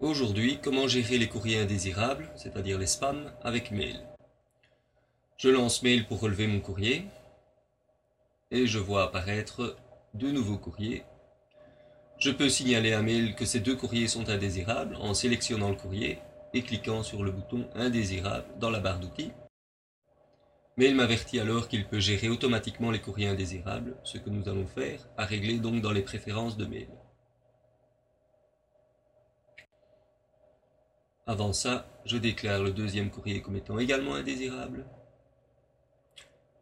Aujourd'hui, comment gérer les courriers indésirables, c'est-à-dire les spams, avec mail? Je lance mail pour relever mon courrier et je vois apparaître deux nouveaux courriers. Je peux signaler à mail que ces deux courriers sont indésirables en sélectionnant le courrier et cliquant sur le bouton indésirable dans la barre d'outils. Mail m'avertit alors qu'il peut gérer automatiquement les courriers indésirables, ce que nous allons faire, à régler donc dans les préférences de mail. Avant ça, je déclare le deuxième courrier comme étant également indésirable.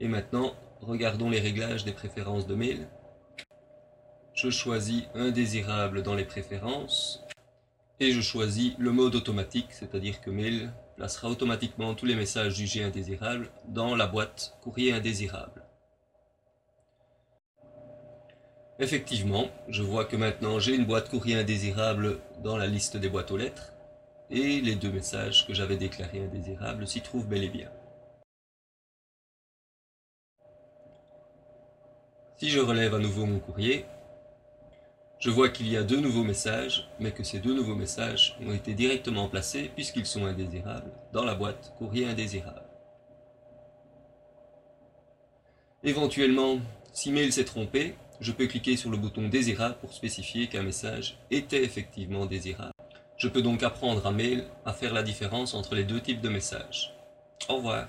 Et maintenant, regardons les réglages des préférences de mail. Je choisis indésirable dans les préférences et je choisis le mode automatique, c'est-à-dire que mail placera automatiquement tous les messages jugés indésirables dans la boîte courrier indésirable. Effectivement, je vois que maintenant j'ai une boîte courrier indésirable dans la liste des boîtes aux lettres et les deux messages que j'avais déclarés indésirables s'y trouvent bel et bien. Si je relève à nouveau mon courrier, je vois qu'il y a deux nouveaux messages, mais que ces deux nouveaux messages ont été directement placés, puisqu'ils sont indésirables, dans la boîte courrier indésirable. Éventuellement, si mail s'est trompé, je peux cliquer sur le bouton désirable pour spécifier qu'un message était effectivement désirable. Je peux donc apprendre à mail à faire la différence entre les deux types de messages. Au revoir.